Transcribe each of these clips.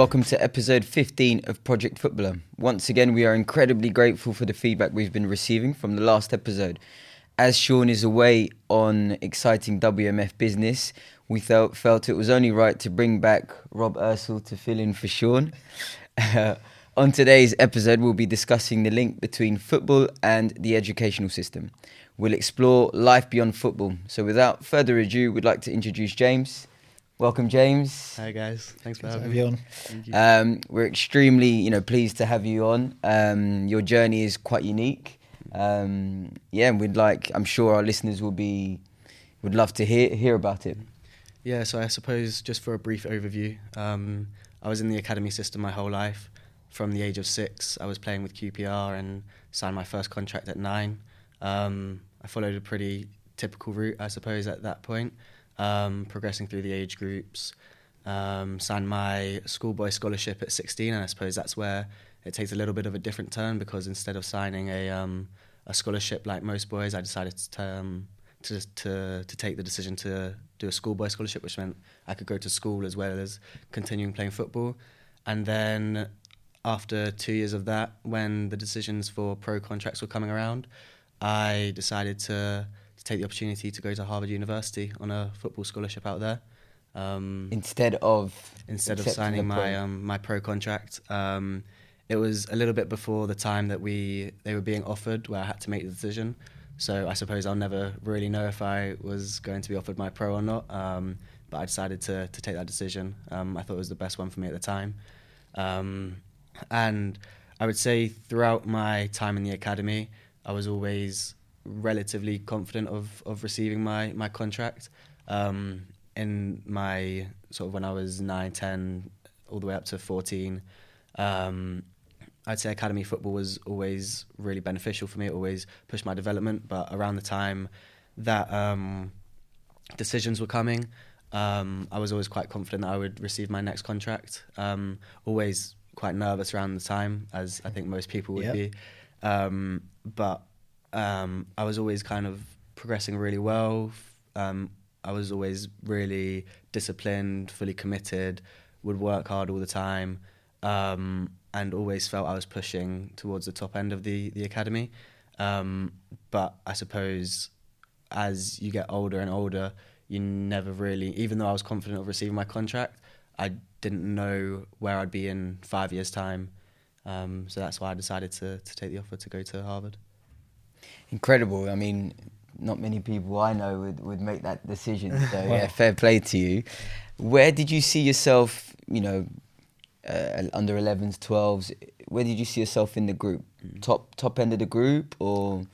Welcome to episode 15 of Project Footballer. Once again, we are incredibly grateful for the feedback we've been receiving from the last episode. As Sean is away on exciting WMF business, we felt, felt it was only right to bring back Rob Ursel to fill in for Sean. Uh, on today's episode, we'll be discussing the link between football and the educational system. We'll explore life beyond football. So, without further ado, we'd like to introduce James. Welcome, James. Hi guys, thanks for Have having me. on? Um, we're extremely, you know, pleased to have you on. Um, your journey is quite unique. Um, yeah, and we'd like. I'm sure our listeners will be, would love to hear hear about it. yeah, so I suppose just for a brief overview, um, I was in the academy system my whole life. From the age of six, I was playing with QPR and signed my first contract at nine. Um, I followed a pretty typical route, I suppose, at that point, um, progressing through the age groups. Um, signed my schoolboy scholarship at 16, and I suppose that's where it takes a little bit of a different turn because instead of signing a um, a scholarship like most boys, I decided to, um, to to to take the decision to do a schoolboy scholarship, which meant I could go to school as well as continuing playing football. And then after two years of that, when the decisions for pro contracts were coming around, I decided to to take the opportunity to go to Harvard University on a football scholarship out there. Um, Instead of instead of signing my um, my pro contract. Um, it was a little bit before the time that we they were being offered, where I had to make the decision. So I suppose I'll never really know if I was going to be offered my pro or not. Um, but I decided to to take that decision. Um, I thought it was the best one for me at the time. Um, and I would say throughout my time in the academy, I was always relatively confident of of receiving my my contract. Um, in my sort of when I was 9, 10, all the way up to 14, um, I'd say academy football was always really beneficial for me. It always pushed my development. But around the time that um, decisions were coming, um, I was always quite confident that I would receive my next contract. Um, always quite nervous around the time, as I think most people would Yep. be. Um, but um, I was always kind of progressing really well. Um, I was always really disciplined, fully committed, would work hard all the time, um, and always felt I was pushing towards the top end of the the academy. Um, but I suppose as you get older and older, you never really, even though I was confident of receiving my contract, I didn't know where I'd be in five years' time. Um, so that's why I decided to, to take the offer to go to Harvard. Incredible. I mean, not many people I know would, would make that decision. So yeah, fair play to you. Where did you see yourself? You know, uh, under 11s, 12s. Where did you see yourself in the group? Top top end of the group, or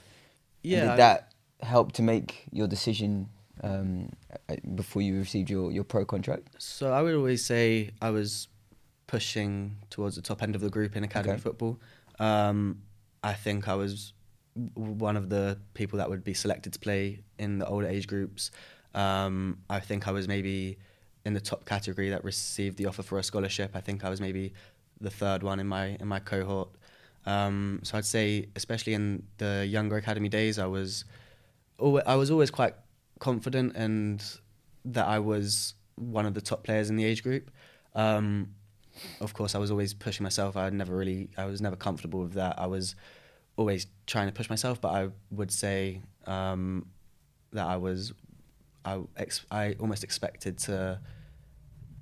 Yeah, did I- that help to make your decision um, uh, before you received your, your pro contract? So I would always say I was pushing towards the top end of the group in academy Okay. football. Um, I think I was one of the people that would be selected to play in the older age groups. Um, I think I was maybe in the top category that received the offer for a scholarship. I think I was maybe the third one in my in my cohort. Um, so I'd say, especially in the younger academy days, I was always, I was always quite confident and that I was one of the top players in the age group. Um, of course, I was always pushing myself. I never really, I was never comfortable with that. I was always trying to push myself, but I would say um, that I was, I, ex- I almost expected to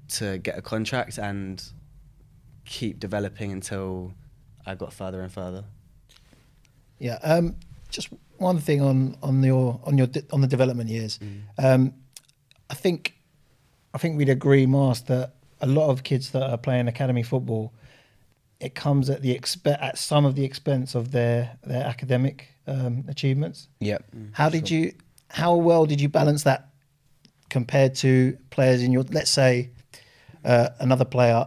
to get a contract and keep developing until I got further and further. Yeah. Um, just one thing on on your on your de- on the development years. Um, I think I think we'd agree, Mars, that a lot of kids that are playing academy football, it comes at the expe- at some of the expense of their their academic um, achievements. Yep. How did you? How well did you balance that compared to players in your? Let's say uh, another player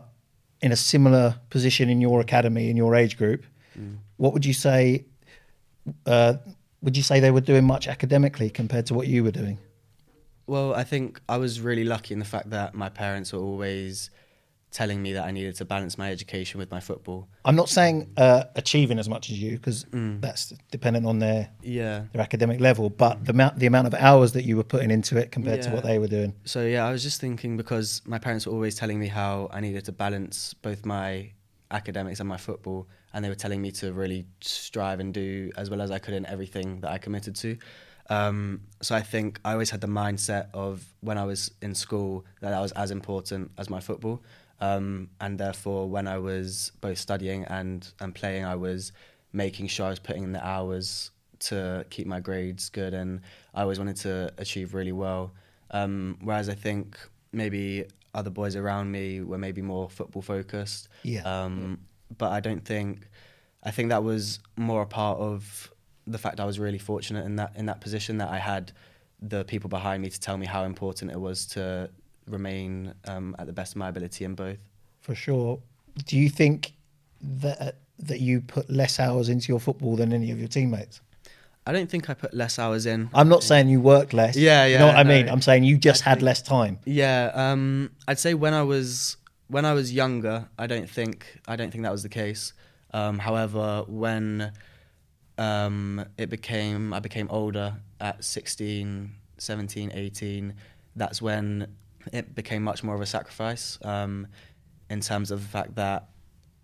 in a similar position in your academy in your age group. What would you say? Uh, would you say they were doing much academically compared to what you were doing? Well, I think I was really lucky in the fact that my parents were always telling me that I needed to balance my education with my football. I'm not saying uh, achieving as much as you because Mm. that's dependent on their Yeah. their academic level, but the amount the amount of hours that you were putting into it compared to what they were doing. So yeah, I was just thinking because my parents were always telling me how I needed to balance both my academics and my football, and they were telling me to really strive and do as well as I could in everything that I committed to. Um, so I think I always had the mindset of when I was in school that that was as important as my football, um, and therefore when I was both studying and and playing, I was making sure I was putting in the hours to keep my grades good, and I always wanted to achieve really well. Um, whereas I think maybe other boys around me were maybe more football focused. Yeah. Um, but I don't think. I think that was more a part of the fact I was really fortunate in that in that position that I had the people behind me to tell me how important it was to remain um, at the best of my ability in both. For sure. Do you think that that you put less hours into your football than any of your teammates? I don't think I put less hours in. I'm not saying you work less. Yeah, yeah. You know what I mean? I'm saying you just I had think- less time. Yeah, um, I'd say when I was when I was younger, I don't think I don't think that was the case. Um, however, when um, it became I became older at 16, 17, 18, that's when it became much more of a sacrifice um, in terms of the fact that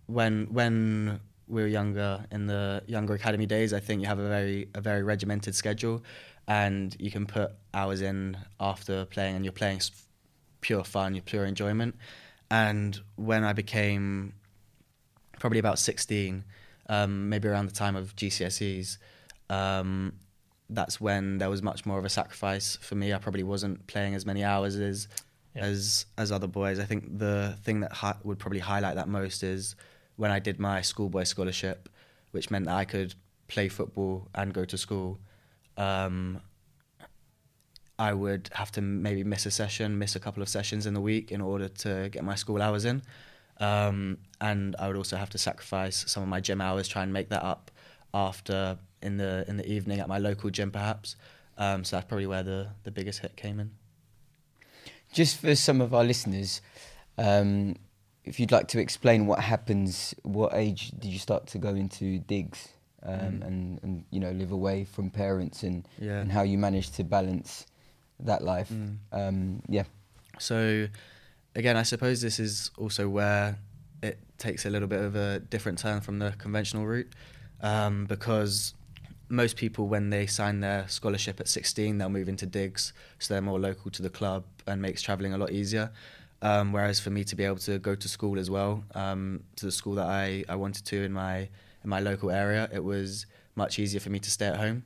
when when we were younger in the younger academy days, I think you have a very a very regimented schedule, and you can put hours in after playing, and you're playing pure fun, your pure enjoyment. And when I became probably about 16, um, maybe around the time of GCSEs, um, that's when there was much more of a sacrifice for me. I probably wasn't playing as many hours as Yeah. as as other boys. I think the thing that hi- would probably highlight that most is when I did my schoolboy scholarship, which meant that I could play football and go to school. Um, I would have to maybe miss a session, miss a couple of sessions in the week in order to get my school hours in. Um, and I would also have to sacrifice some of my gym hours, try and make that up after in the in the evening at my local gym, perhaps. Um, so that's probably where the, the biggest hit came in. Just for some of our listeners, um, if you'd like to explain what happens, what age did you start to go into digs um, Mm. and, and you know live away from parents and Yeah. and how you managed to balance that life? Mm. Um, yeah, So, again, I suppose this is also where it takes a little bit of a different turn from the conventional route, um, because most people, when they sign their scholarship at 16, they'll move into digs, so they're more local to the club and makes travelling a lot easier. Um, whereas for me to be able to go to school as well, um, to the school that I, I wanted to in my in my local area, it was much easier for me to stay at home.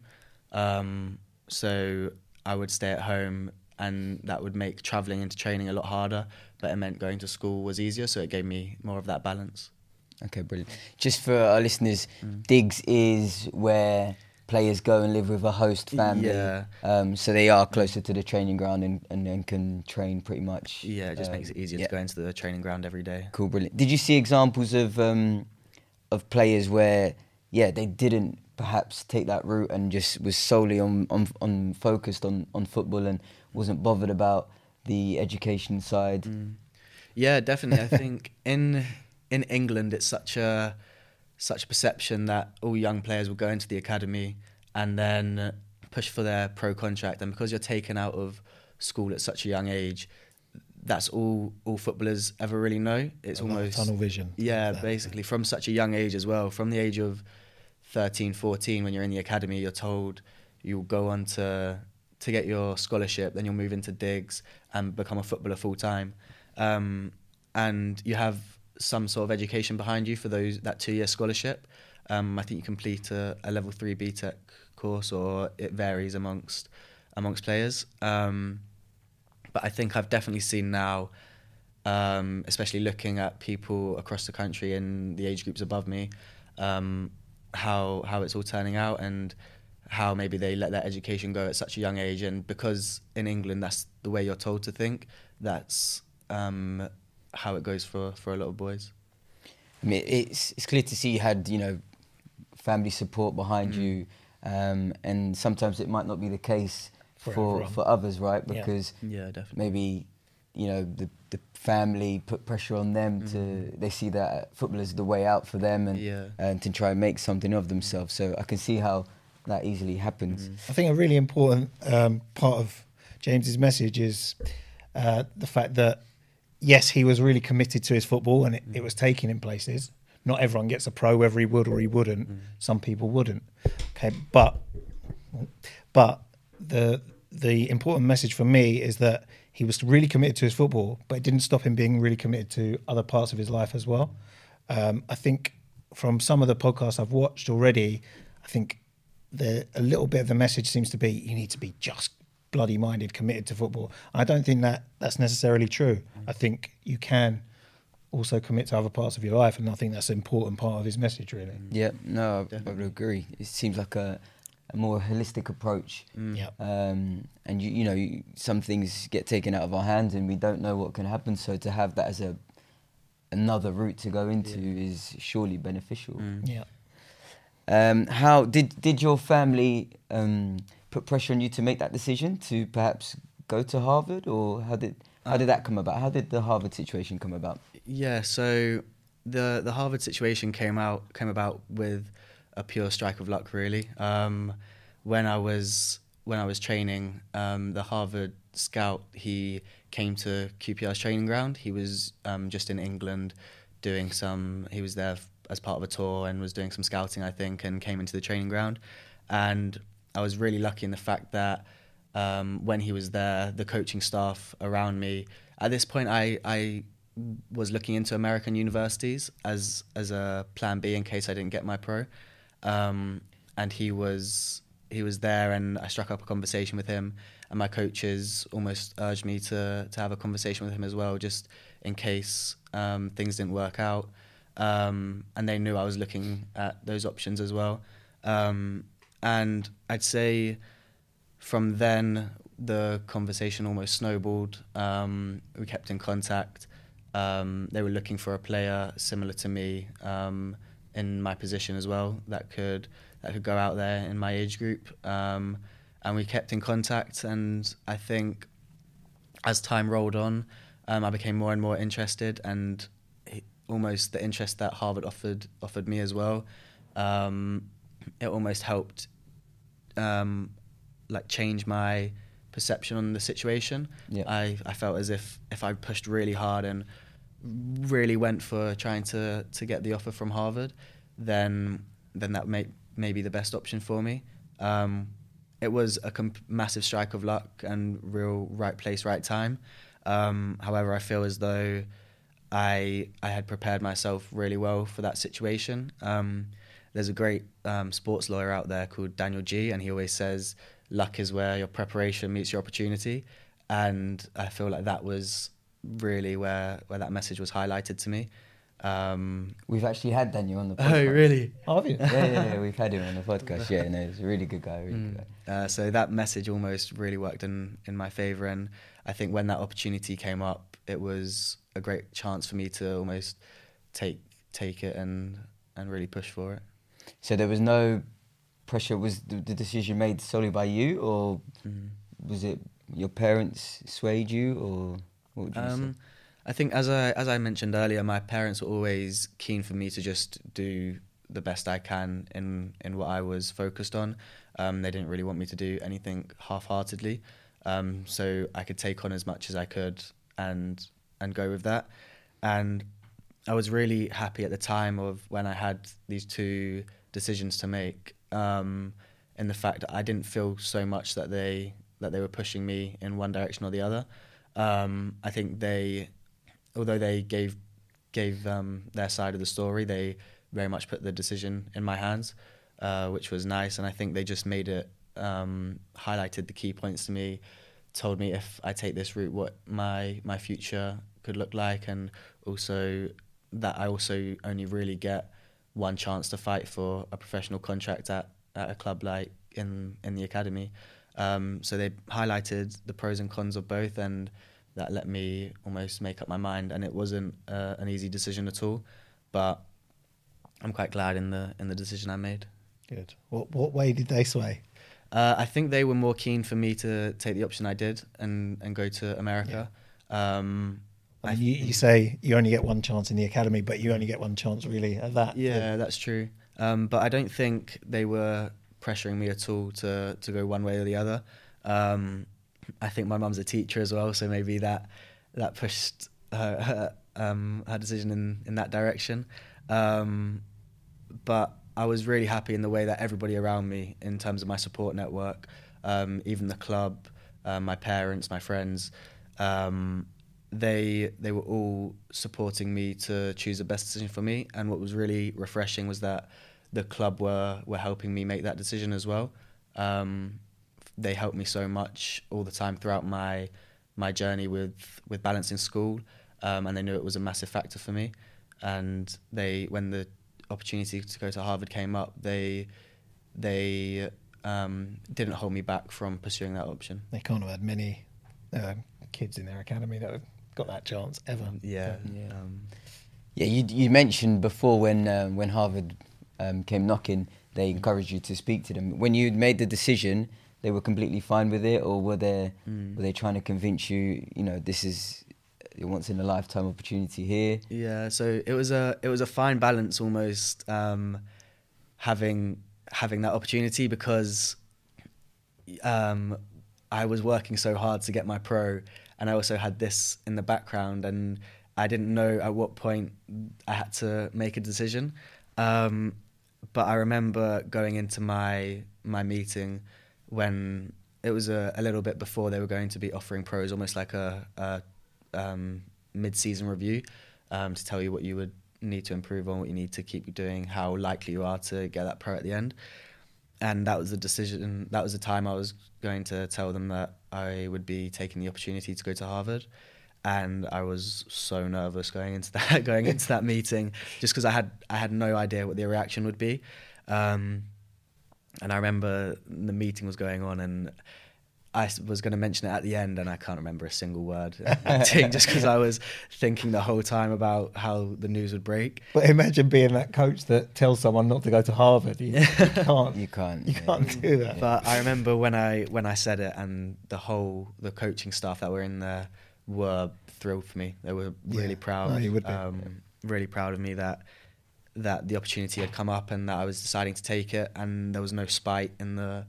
Um, so I would stay at home, and that would make traveling into training a lot harder. But it meant going to school was easier, so it gave me more of that balance. okay, brilliant. Just for our listeners, Mm. digs is where players go and live with a host family. Yeah. Um, so they are closer to the training ground and, and, and can train pretty much. Yeah, it just um, makes it easier yeah. to go into the training ground every day. Cool, brilliant. Did you see examples of um, of players where, yeah, they didn't perhaps take that route and just was solely on on, on focused on, on football and wasn't bothered about the education side? Mm. Yeah, definitely. I think in in England it's such a such a perception that all young players will go into the academy and then push for their pro contract, and because you're taken out of school at such a young age, that's all all footballers ever really know. It's of almost tunnel vision. Yeah, Yeah. basically from such a young age as well. From the age of 13, 14, when you're in the academy, you're told you'll go on to to get your scholarship, then you'll move into digs and become a footballer full time. Um, and you have some sort of education behind you for those that two year scholarship. Um, I think you complete a, a level three BTEC course, or it varies amongst amongst players. Um, but I think I've definitely seen now, um, especially looking at people across the country in the age groups above me, um, how how it's all turning out and how maybe they let their education go at such a young age. And because in England that's the way you're told to think, that's um, how it goes for, for a lot of boys. I mean, it's it's clear to see you had you know family support behind Mm. you, um, and sometimes it might not be the case For for everyone. for others, right? Because Yeah, definitely. maybe you know the the family put pressure on them to they see that football is the way out for them and Yeah. and to try and make something of themselves. So I can see how that easily happens. I think a really important um, part of James's message is uh, the fact that yes, he was really committed to his football and it, it was taking him places. Not everyone gets a pro, whether he would or he wouldn't. Some people wouldn't. Okay, but but the the important message for me is that he was really committed to his football, but it didn't stop him being really committed to other parts of his life as well. Um, I think from some of the podcasts I've watched already, I think the a little bit of the message seems to be you need to be just bloody minded, committed to football. I don't think that that's necessarily true. I think you can also commit to other parts of your life, and I think that's an important part of his message, really. Yeah, no, I, I would agree. It seems like a, a more holistic approach. Yeah. Um, and you, you know, you, some things get taken out of our hands, and we don't know what can happen. So to have that as a another route to go into Yeah. is surely beneficial. Mm. Yeah. Um, how did did your family um, put pressure on you to make that decision to perhaps go to Harvard, or how did how did that come about? How did the Harvard situation come about? Yeah, so the the Harvard situation came out came about with a pure strike of luck, really. Um, when I was when I was training, um, the Harvard scout he came to QPR's training ground. He was um, just in England doing some. He was there f- as part of a tour and was doing some scouting, I think, and came into the training ground. And I was really lucky in the fact that um, when he was there, the coaching staff around me. At this point, I, I was looking into American universities as as a plan B in case I didn't get my pro. Um, and he was he was there, and I struck up a conversation with him. And my coaches almost urged me to to have a conversation with him as well, just in case um, things didn't work out. Um, and they knew I was looking at those options as well. Um, and I'd say from then the conversation almost snowballed. Um, we kept in contact. Um, they were looking for a player similar to me um, in my position as well that could that could go out there in my age group. Um, and we kept in contact. And I think as time rolled on, um, I became more and more interested, and almost the interest that Harvard offered offered me as well. Um, it almost helped um, like change my perception on the situation. Yeah. I, I felt as if if I pushed really hard and really went for trying to, to get the offer from Harvard, then then that may may be the best option for me. Um, it was a comp- massive strike of luck and real right place, right time. Um, however, I feel as though I I had prepared myself really well for that situation. Um, there's a great um, sports lawyer out there called Daniel G, and he always says luck is where your preparation meets your opportunity, and I feel like that was really where where that message was highlighted to me. Um, We've actually had Daniel on the oh, podcast. really? Have you? yeah, yeah, yeah, we've had him on the podcast. Yeah, no, he's a really good guy. Really good guy. Uh, so that message almost really worked in, in my favor. And I think when that opportunity came up, it was a great chance for me to almost take take it and, and really push for it. So there was no pressure. Was the, the decision made solely by you, or was it your parents swayed you, or what would you Um, I think as I as I mentioned earlier, my parents were always keen for me to just do the best I can in in what I was focused on. Um, they didn't really want me to do anything half-heartedly, um, so I could take on as much as I could and and go with that. And I was really happy at the time of when I had these two decisions to make. Um, in the fact that I didn't feel so much that they that they were pushing me in one direction or the other. Um, I think they, although they gave gave um, their side of the story, they very much put the decision in my hands, uh, which was nice. And I think they just made it um, highlighted the key points to me, told me if I take this route, what my my future could look like, and also that I also only really get one chance to fight for a professional contract at, at a club like in in the academy. Um, so they highlighted the pros and cons of both, and that let me almost make up my mind. And it wasn't uh, an easy decision at all, but I'm quite glad in the in the decision I made. Good. What what way did they sway? Uh, I think they were more keen for me to take the option I did and, and go to America. Um, I mean, you, you say you only get one chance in the academy, but you only get one chance really at that. Yeah, that's true. Um, but I don't think they were pressuring me at all to to go one way or the other. Um, I think my mum's a teacher as well, so maybe that that pushed her, her, um, her decision in in that direction. Um, but I was really happy in the way that everybody around me, in terms of my support network, um, even the club, uh, my parents, my friends, um, they they were all supporting me to choose the best decision for me. And what was really refreshing was that the club were were helping me make that decision as well. Um, they helped me so much all the time throughout my my journey with with balancing school, um, and they knew it was a massive factor for me. And they, when the opportunity to go to Harvard came up, they they um, didn't hold me back from pursuing that option. They can't have had many uh, kids in their academy that got that chance ever. Yeah, Yeah. Um, Yeah, you you mentioned before when uh, when Harvard um, came knocking, they encouraged you to speak to them. When you made the decision, they were completely fine with it, or were they Mm. were they trying to convince you? You know, this is a once in a lifetime opportunity here. Yeah, so it was a it was a fine balance almost um, having having that opportunity because um, I was working so hard to get my pro, and I also had this in the background, and I didn't know at what point I had to make a decision. Um, but I remember going into my my meeting when it was a, a little bit before they were going to be offering pros, almost like a, a um, mid-season review um, to tell you what you would need to improve on, what you need to keep doing, how likely you are to get that pro at the end. And that was the decision. That was the time I was going to tell them that I would be taking the opportunity to go to Harvard. And I was so nervous going into that going into that meeting, just because I had I had no idea what the reaction would be. Um, and I remember the meeting was going on, and I s- was going to mention it at the end, and I can't remember a single word at just because I was thinking the whole time about how the news would break. But imagine being that coach that tells someone not to go to Harvard. You, you can't. You can't. You yeah. can't do that. But I remember when I when I said it, and the whole the coaching staff that were in there were thrilled for me. They were really Yeah. proud. No, would be. Um, really proud of me that that the opportunity had come up and that I was deciding to take it, and there was no spite in the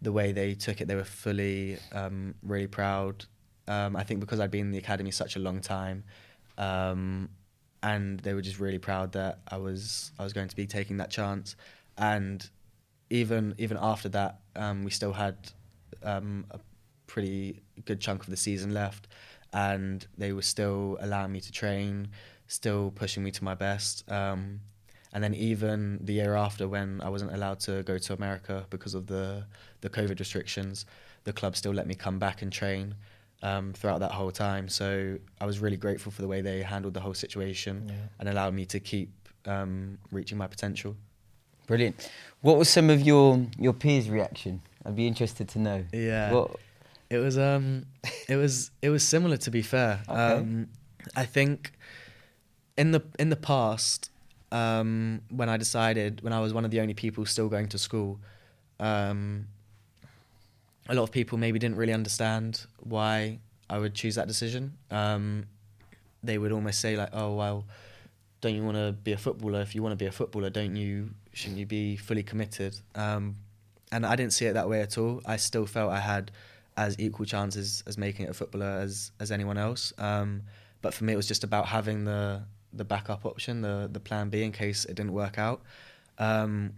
the way they took it. They were fully um, really proud. Um, I think because I'd been in the academy such a long time, um, and they were just really proud that I was I was going to be taking that chance. And even even after that, um, we still had um, a pretty good chunk of the season left, and they were still allowing me to train, still pushing me to my best. Um, and then even the year after, when I wasn't allowed to go to America because of the the COVID restrictions, the club still let me come back and train um, throughout that whole time. So I was really grateful for the way they handled the whole situation Yeah. and allowed me to keep um, reaching my potential. Brilliant. What was some of your your peers' reaction? I'd be interested to know. Yeah. What, It was um, it was it was similar to be fair. Okay. Um, I think in the in the past, um, when I decided when I was one of the only people still going to school, um, a lot of people maybe didn't really understand why I would choose that decision. Um, they would almost say like, "Oh well, don't you want to be a footballer? If you want to be a footballer, don't you? Shouldn't you be fully committed?" Um, and I didn't see it that way at all. I still felt I had as equal chances as making it a footballer as as anyone else. Um, but for me, it was just about having the the backup option, the the plan B in case it didn't work out. Um,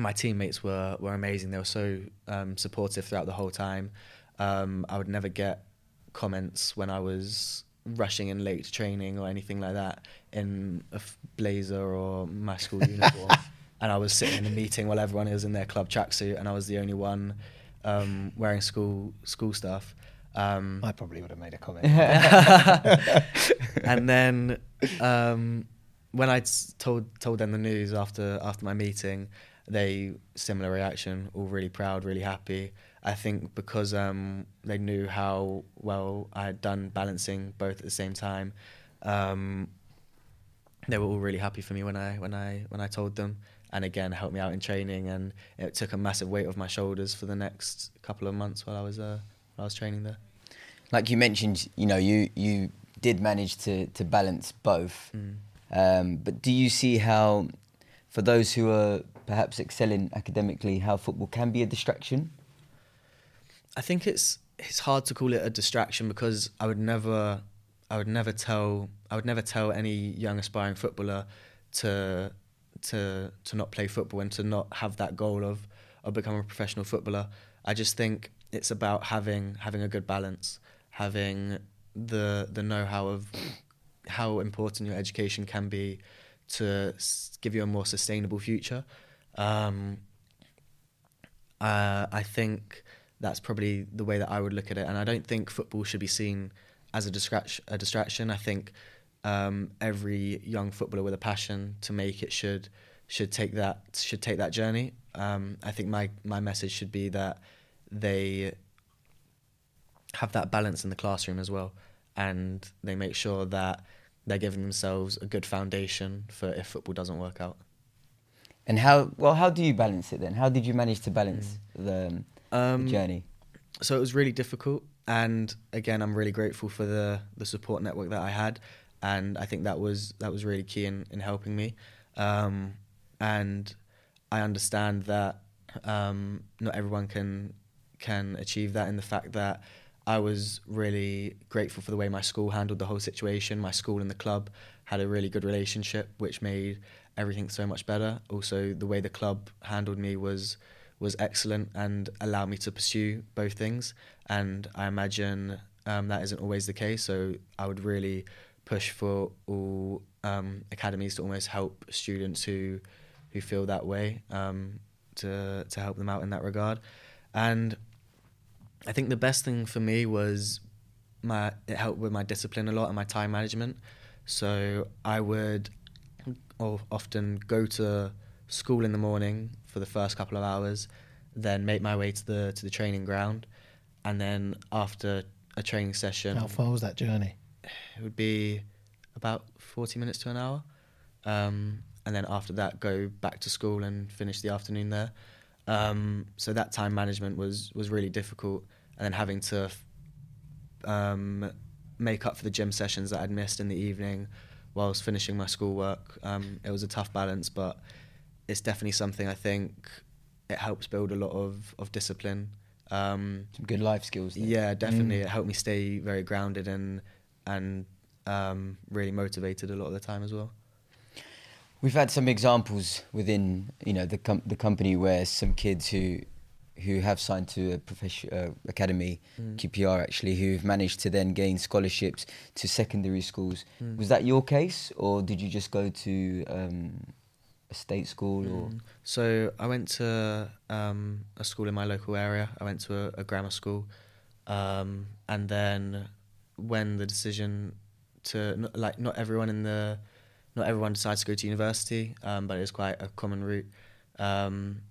my teammates were were amazing. They were so um, supportive throughout the whole time. Um, I would never get comments when I was rushing in late to training or anything like that in a f- blazer or my school uniform. And I was sitting in a meeting while everyone was in their club tracksuit, and I was the only one um, wearing school school stuff. Um, I probably would have made a comment. and then um, when I told told them the news after after my meeting, they similar reaction, all really proud, really happy. I think because um, they knew how well I had done balancing both at the same time, um, they were all really happy for me when I when I when I told them. And again, helped me out in training, and it took a massive weight off my shoulders for the next couple of months while I was uh, while I was training there. like you mentioned, you know, you you did manage to to balance both. Mm. Um, but do you see how, for those who are perhaps excelling academically, how football can be a distraction? I think it's it's hard to call it a distraction because I would never I would never tell I would never tell any young aspiring footballer to to to not play football and to not have that goal of of becoming a professional footballer. I just think it's about having having a good balance, having the the know-how of how important your education can be to give you a more sustainable future. Um, uh, I think that's probably the way that I would look at it, and I don't think football should be seen as a distraction. A distraction. I think um, every young footballer with a passion to make it should should take that should take that journey. Um, I think my my message should be that they have that balance in the classroom as well, and they make sure that they're giving themselves a good foundation for if football doesn't work out. And how well how do you balance it then? How did you manage to balance the, um, Um, the journey? so it was really difficult and again i'm really grateful for the the support network that i had and i think that was that was really key in, in helping me um, and i understand that um, not everyone can can achieve that in the fact that i was really grateful for the way my school handled the whole situation my school and the club had a really good relationship which made everything so much better also the way the club handled me was was excellent and allowed me to pursue both things. And I imagine um, that isn't always the case. So I would really push for all um, academies to almost help students who who feel that way um, to to help them out in that regard. And I think the best thing for me was my it helped with my discipline a lot and my time management. So I would often go to school in the morning for the first couple of hours, then make my way to the to the training ground, and then after a training session, How far was that journey? it would be about forty minutes to an hour, um, and then after that go back to school and finish the afternoon there. Um, so that time management was was really difficult, and then having to f- um, make up for the gym sessions that I'd missed in the evening whilst finishing my schoolwork. Um, it was a tough balance, but it's definitely something I think it helps build a lot of, of discipline. Um, Some good life skills. There. yeah, definitely. Mm. It helped me stay very grounded and and um, really motivated a lot of the time as well. We've had some examples within you know the com- the company where some kids who who have signed to a profession uh, academy Mm. QPR actually who've managed to then gain scholarships to secondary schools. Mm. Was that your case, or did you just go to um, a state school or? Mm. So I went to um, a school in my local area. I went to a, a grammar school, um, and then when the decision to like not everyone in the not everyone decides to go to university, um, but it's quite a common route. Um,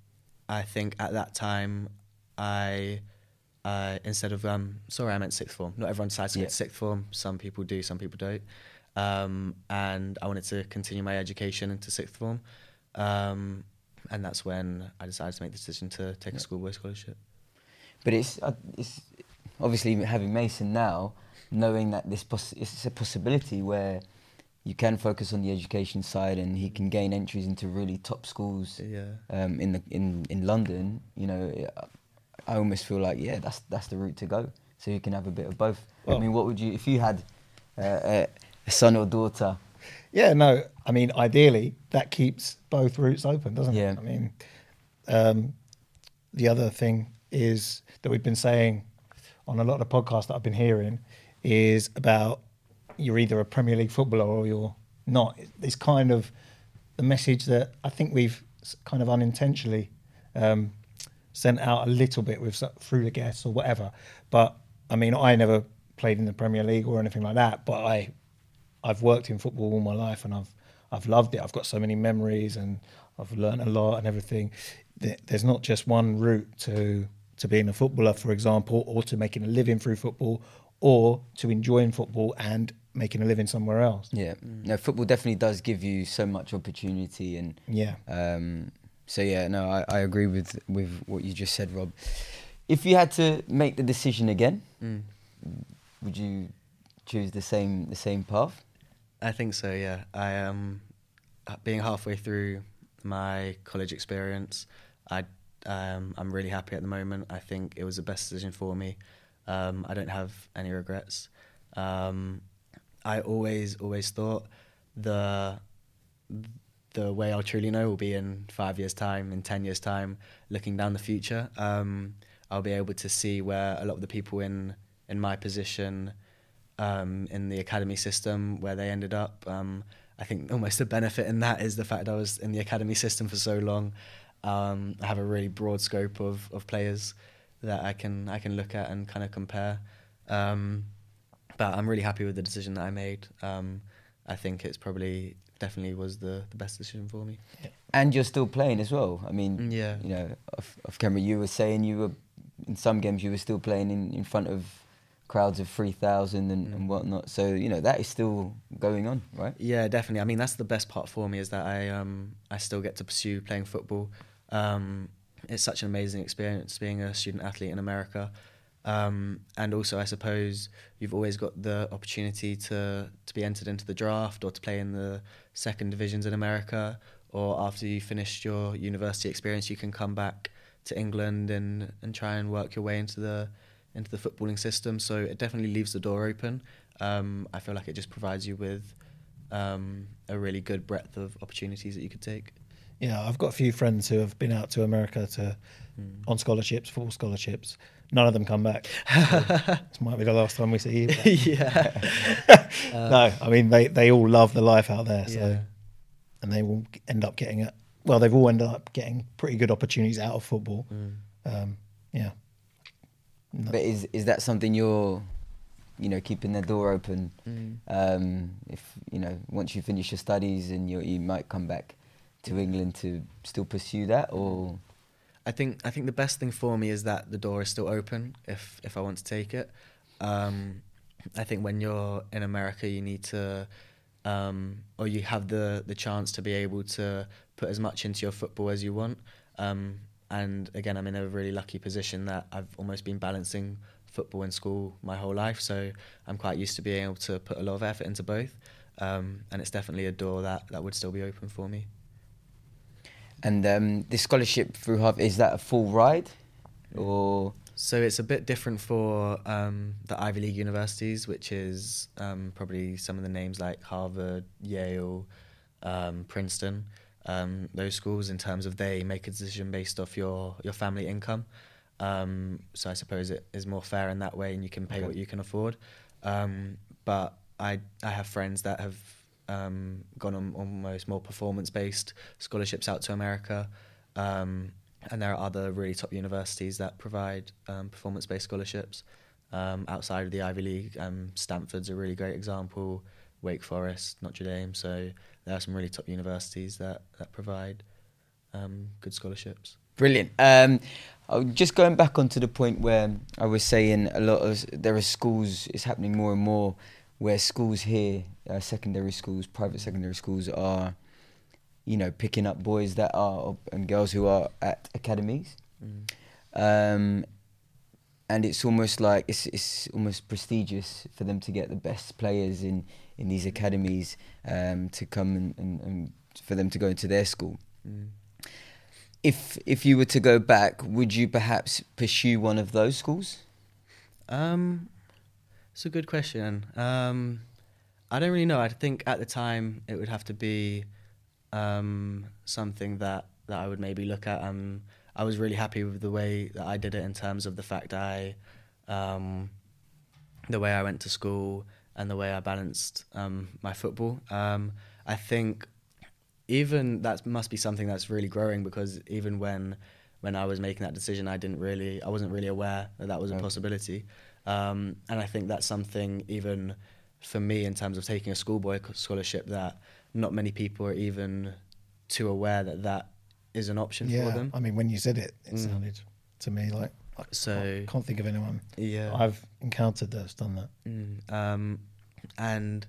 I think at that time, I uh, instead of um, sorry, I meant sixth form. Not everyone decides to Yeah. go to sixth form. Some people do, some people don't. Um, and I wanted to continue my education into sixth form. Um, and that's when I decided to make the decision to take a schoolboy scholarship. But it's uh, it's obviously having Mason now, knowing that this poss- it's a possibility where you can focus on the education side and he can gain entries into really top schools Yeah. um, in the in in London. You know, it- I almost feel like yeah, that's that's the route to go. So you can have a bit of both. I mean, what would you if you had uh, a, a son or daughter? Yeah, no. I mean, ideally, that keeps both routes open, doesn't Yeah. it? I mean, um, the other thing is that we've been saying on a lot of podcasts that I've been hearing is about you're either a Premier League footballer or you're not. It's kind of the message that I think we've kind of unintentionally um, sent out a little bit with through the guests or whatever. But I mean, I never played in the Premier League or anything like that, but I I've worked in football all my life and I've I've loved it. I've got so many memories and I've learned a lot and everything. There's not just one route to to being a footballer, for example, or to making a living through football, or to enjoying football and making a living somewhere else. Yeah, no, football definitely does give you so much opportunity and Yeah. Um, so yeah, no, I, I agree with with what you just said, Rob. If you had to make the decision again, Mm. would you choose the same the same path? I think so. Yeah, I am um, being halfway through my college experience. I um, I'm really happy at the moment. I think it was the best decision for me. Um, I don't have any regrets. Um, I always always thought the the way I'll truly know will be in five years' time, in ten years' time, looking down the future. Um, I'll be able to see where a lot of the people in in my position um, in the academy system where they ended up. Um, I think almost the benefit in that is the fact I was in the academy system for so long. Um, I have a really broad scope of, of players that I can I can look at and kind of compare. Um, but I'm really happy with the decision that I made. Um, I think it's probably definitely was the, the best decision for me. And you're still playing as well. I mean, Mm, yeah. you know, off, off camera, you were saying you were in some games you were still playing in, in front of crowds of three thousand and, and Mm. whatnot. So you know that is still going on, right? Yeah, definitely. I mean, that's the best part for me is that I um I still get to pursue playing football. Um, it's such an amazing experience being a student athlete in America. Um, and also, I suppose you've always got the opportunity to to be entered into the draft or to play in the second divisions in America. Or after you finished your university experience, you can come back to England and, and try and work your way into the into the footballing system. So it definitely leaves the door open. Um, I feel like it just provides you with um, a really good breadth of opportunities that you could take. Yeah, I've got a few friends who have been out to America to Mm. on scholarships, full scholarships. None of them come back. So this might be the last time we see you. but- yeah. no, I mean they, they all love the life out there. So Yeah. and they will end up getting it. Well, they've all ended up getting pretty good opportunities out of football. Mm. Um, yeah. No. But is is that something you're, you know, keeping the door open? Mm. Um, if you know, once you finish your studies and you you might come back to England to still pursue that, or I think I think the best thing for me is that the door is still open if if I want to take it. Um, I think when you're in America, you need to, um, or you have the the chance to be able to put as much into your football as you want. Um, and again, I'm in a really lucky position that I've almost been balancing football and school my whole life, so I'm quite used to being able to put a lot of effort into both. Um, and it's definitely a door that, that would still be open for me. And um, the scholarship through Harvard is that a full ride, or So it's a bit different for um, the Ivy League universities, which is um, probably some of the names like Harvard, Yale, um, Princeton. Um, those schools, in terms of they make a decision based off your your family income. Um, so I suppose it is more fair in that way, and you can pay Okay. what you can afford. Um, but I I have friends that have um, gone on almost more performance based scholarships out to America. Um, and there are other really top universities that provide um, performance based scholarships um, outside of the Ivy League. Um, Stanford's a really great example, Wake Forest, Notre Dame. So there are some really top universities that, that provide um, good scholarships. Brilliant. Just going back onto the point where I was saying a lot of there are schools. It's happening more and more where schools here, uh, secondary schools, private secondary schools, are, you know, picking up boys that are and girls who are at academies, Mm. um, and it's almost like it's it's almost prestigious for them to get the best players in in these academies um, to come and, and, and for them to go into their school Mm. if if you were to go back, would you perhaps pursue one of those schools? Um, it's a good question. Um, I don't really know. I think at the time it would have to be um, something that, that I would maybe look at. Um, I was really happy with the way that I did it in terms of the fact I, um, the way I went to school and the way I balanced um, my football. Um, I think even that must be something that's really growing because even when when I was making that decision, I didn't really, I wasn't really aware that that was a possibility. Um, and I think that's something even for me in terms of taking a schoolboy scholarship that not many people are even too aware that that is an option yeah. for them. I mean, when you said it, it Mm. sounded to me like I So- can't, can't think of anyone Yeah. I've encountered that's done that. Mm, um, and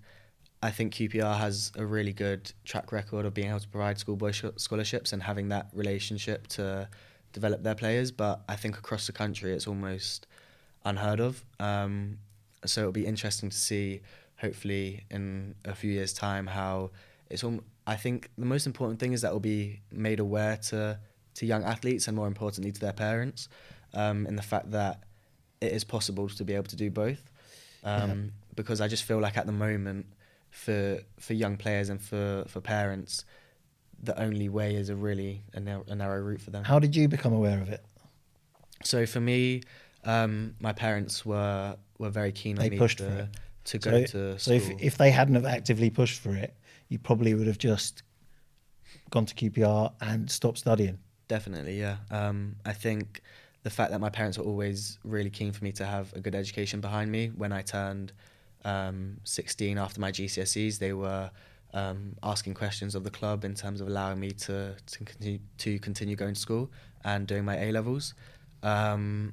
I think QPR has a really good track record of being able to provide schoolboy sh- scholarships and having that relationship to develop their players. But I think across the country, it's almost unheard of. Um, so it'll be interesting to see, hopefully in a few years' time, how it's. All, I think the most important thing is that will be made aware to to young athletes and more importantly to their parents, um, in the fact that it is possible to be able to do both. Um, yeah. Because I just feel like at the moment, for for young players and for for parents, the only way is a really a narrow, a narrow route for them. How did you become aware of it? So for me, um, my parents were were very keen they on me pushed to, for it. to go so, to So school. if, if they hadn't have actively pushed for it, you probably would have just gone to QPR and stopped studying. Definitely, yeah. Um, I think the fact that my parents were always really keen for me to have a good education behind me when I turned um, 16 after my GCSEs, they were um, asking questions of the club in terms of allowing me to to continue, to continue going to school and doing my A levels. Um,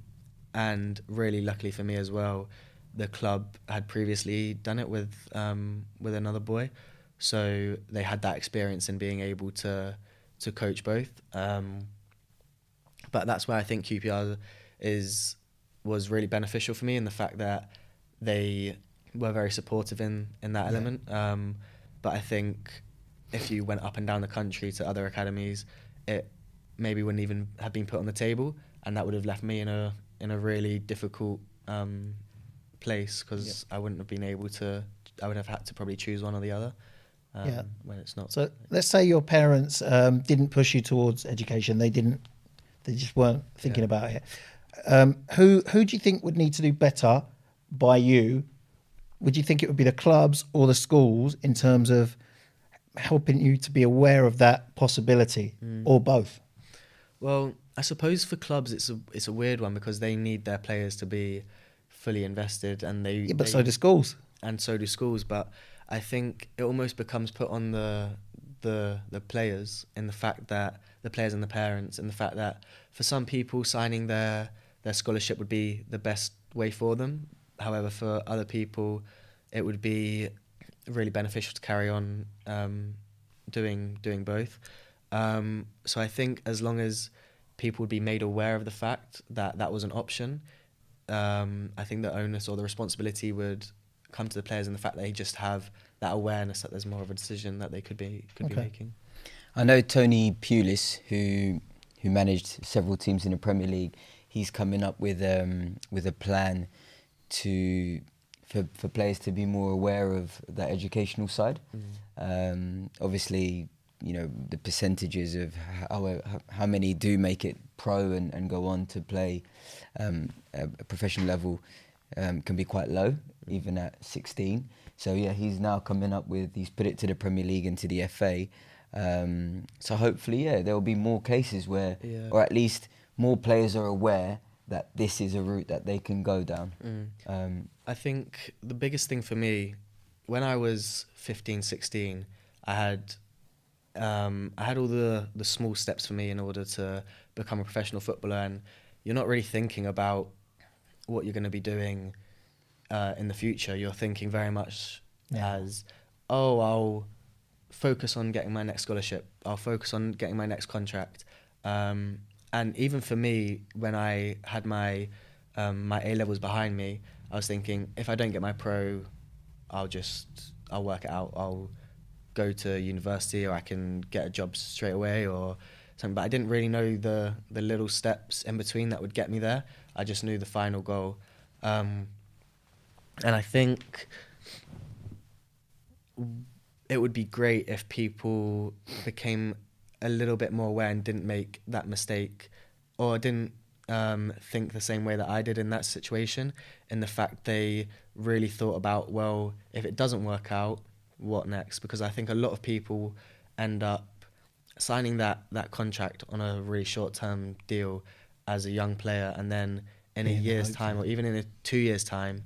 and really, luckily for me as well, the club had previously done it with um, with another boy, so they had that experience in being able to to coach both. Um, but that's where I think QPR is was really beneficial for me in the fact that they were very supportive in in that Yeah. element. Um, but I think if you went up and down the country to other academies, it maybe wouldn't even have been put on the table, and that would have left me in a in a really difficult um, place because I wouldn't have been able to. I would have had to probably choose one or the other. Um, Yeah. When it's not. So let's say your parents um, didn't push you towards education; they didn't, they just weren't thinking Yeah. about it. Um, who who do you think would need to do better by you? Would you think it would be the clubs or the schools in terms of helping you to be aware of that possibility, Mm. or both? Well, I suppose for clubs it's a it's a weird one because they need their players to be fully invested and they Yeah, but they- so do schools. and so do schools. But I think it almost becomes put on the the the players in the fact that the players and the parents and the fact that for some people signing their their scholarship would be the best way for them. However, for other people, it would be really beneficial to carry on um, doing doing both. Um, so I think as long as people would be made aware of the fact that that was an option, um, I think the onus or the responsibility would come to the players in the fact that they just have that awareness that there's more of a decision that they could be could be making. I know Tony Pulis, who who managed several teams in the Premier League. He's coming up with um, with a plan to for for players to be more aware of that educational side. Um, obviously, you know the percentages of how how many do make it pro and, and go on to play um, a, a professional level um, can be quite low, even at 16. So yeah, he's now coming up with he's put it to the Premier League and to the FA. Um, so hopefully, yeah, there will be more cases where, Yeah. or at least more players are aware that this is a route that they can go down. Mm. Um, I think the biggest thing for me, when I was 15, 16, I had um, I had all the the small steps for me in order to become a professional footballer, and you're not really thinking about what you're going to be doing uh, in the future. You're thinking very much Yeah. as, oh, I'll focus on getting my next scholarship. I'll focus on getting my next contract. Um, and even for me, when I had my um, my A levels behind me, I was thinking if I don't get my pro, I'll just I'll work it out. I'll go to university or I can get a job straight away or something. But I didn't really know the the little steps in between that would get me there. I just knew the final goal. Um, and I think it would be great if people became a little bit more aware and didn't make that mistake or didn't um, think the same way that I did in that situation. In the fact they really thought about, well, if it doesn't work out, what next? Because I think a lot of people end up signing that, that contract on a really short term deal as a young player, and then in a year's time or even in a two years' time,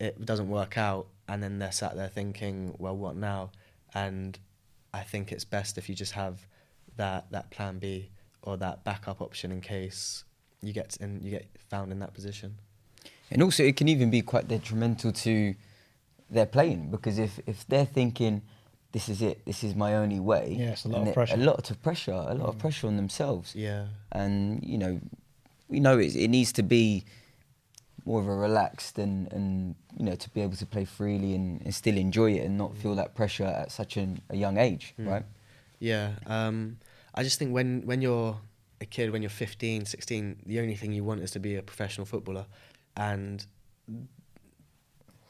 it doesn't work out, and then they're sat there thinking, well, what now? And I think it's best if you just have that that plan B or that backup option in case you get in you get found in that position. And also, it can even be quite detrimental to their playing because if, if they're thinking, this is it, this is my only way. Yeah, it's a lot of pressure. A lot of pressure, a lot of pressure on themselves. Yeah. And, you know, we know it, it needs to be more of a relaxed and and you know to be able to play freely and, and still enjoy it and not feel that pressure at such an, a young age, Mm. right? Yeah. Um, I just think when, when you're a kid, when you're 15, 16, the only thing you want is to be a professional footballer. And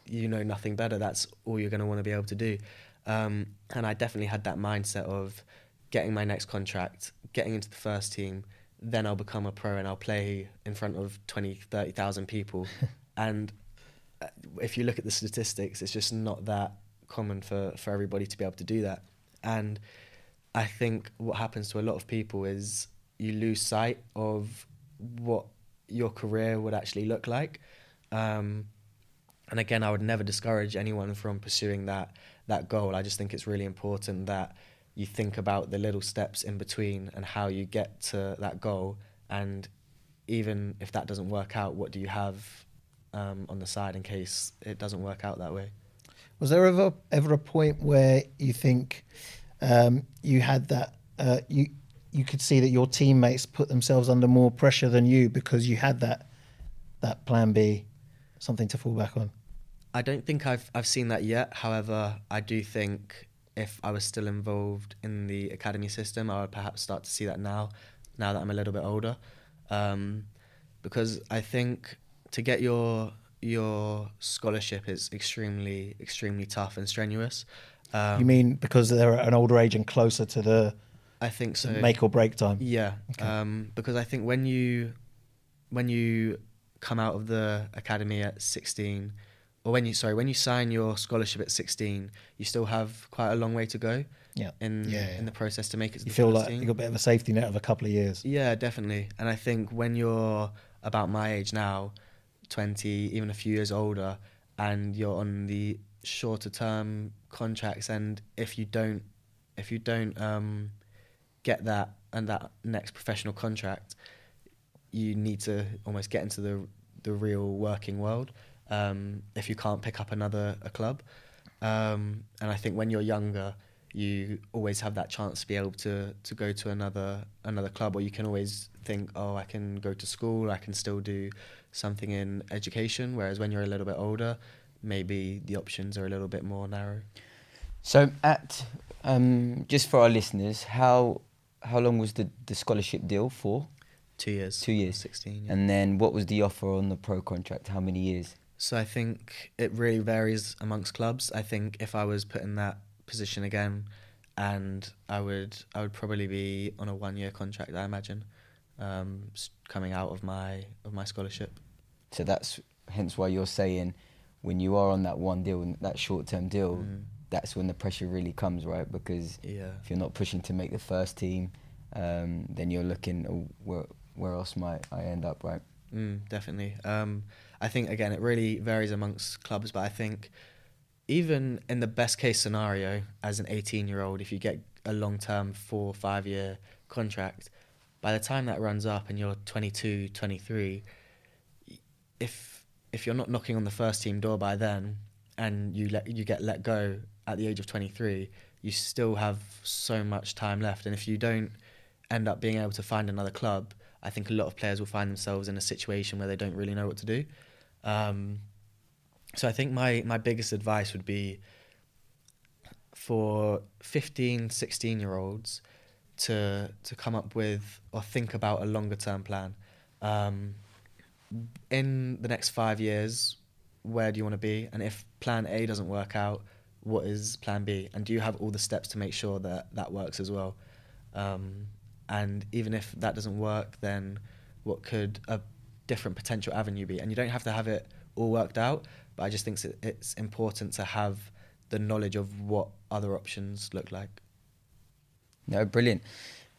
you know nothing better. That's all you're going to want to be able to do. Um, and I definitely had that mindset of getting my next contract, getting into the first team, then I'll become a pro and I'll play in front of 20, 30,000 people. and uh, if you look at the statistics, it's just not that common for, for everybody to be able to do that. And I think what happens to a lot of people is you lose sight of what your career would actually look like. Um, and again, I would never discourage anyone from pursuing that that goal. I just think it's really important that you think about the little steps in between and how you get to that goal. And even if that doesn't work out, what do you have um, on the side in case it doesn't work out that way? Was there ever ever a point where you think um, you had that uh, you you could see that your teammates put themselves under more pressure than you because you had that that plan B, something to fall back on? I don't think I've I've seen that yet. However, I do think if I was still involved in the academy system, I would perhaps start to see that now, now that I'm a little bit older, um, because I think to get your your scholarship is extremely extremely tough and strenuous. Um, you mean because they're at an older age and closer to the I think so. make or break time? Yeah, Okay. um, because I think when you when you come out of the academy at 16, or when you sorry when you sign your scholarship at 16, you still have quite a long way to go Yeah. in Yeah, yeah. in the process to make it. To You feel like you got a bit of a safety net of a couple of years. Yeah, definitely. And I think when you're about my age now, 20, even a few years older, and you're on the shorter term contracts, and if you don't, if you don't um, get that and that next professional contract, you need to almost get into the the real working world. Um, if you can't pick up another a club, um, and I think when you're younger, you always have that chance to be able to to go to another another club, or you can always think, oh, I can go to school, I can still do something in education. Whereas when you're a little bit older, maybe the options are a little bit more narrow. So, at um, just for our listeners, how how long was the, the scholarship deal for? Two years. Two years. Sixteen. Yeah. And then what was the offer on the pro contract? How many years? So I think it really varies amongst clubs. I think if I was put in that position again, and I would I would probably be on a one year contract. I imagine, um, coming out of my of my scholarship. So that's hence why you're saying when you are on that one deal, that short term deal, Mm. that's when the pressure really comes, right? Because Yeah. if you're not pushing to make the first team, um, then you're looking oh, where where else might I end up, right? Mm, definitely. Um, I think again it really varies amongst clubs, but I think even in the best case scenario, as an 18 year old, if you get a long term four or five year contract, by the time that runs up and you're 22, 23, if if you're not knocking on the first team door by then, and you let you get let go at the age of 23, you still have so much time left, and if you don't end up being able to find another club, I think a lot of players will find themselves in a situation where they don't really know what to do. Um, so I think my, my biggest advice would be for 15, 16 year olds to to come up with or think about a longer term plan. Um, in the next five years, where do you want to be? And if plan A doesn't work out, what is plan B? And do you have all the steps to make sure that that works as well? Um, and even if that doesn't work, then what could a different potential avenue be? And you don't have to have it all worked out, but I just think it's- it's important to have the knowledge of what other options look like. No, brilliant.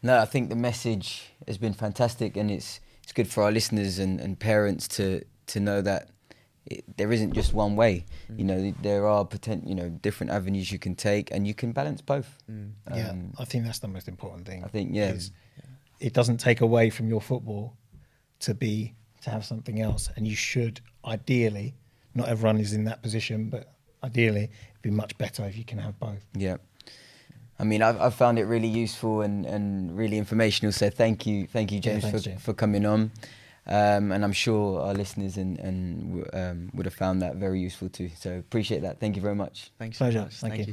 No, I think the message has been fantastic, and it's it's good for our listeners and, and parents to to know that it, there isn't just one way. You know, there are potent, you know, different avenues you can take, and you can balance both. Mm. yeah, Um, I think that's the most important thing. I think, yeah. is it doesn't take away from your football to be to have something else, and you should ideally. Not everyone is in that position, but ideally, it'd be much better if you can have both. Yeah. I mean, I've, I've found it really useful and, and really informational. So thank you, thank you, Yeah, James, thanks, for, James. for coming on. Um, and I'm sure our listeners and, and um, would have found that very useful too. So appreciate that. Thank you very much. Thanks so Pleasure. much. Thank Thank you. you.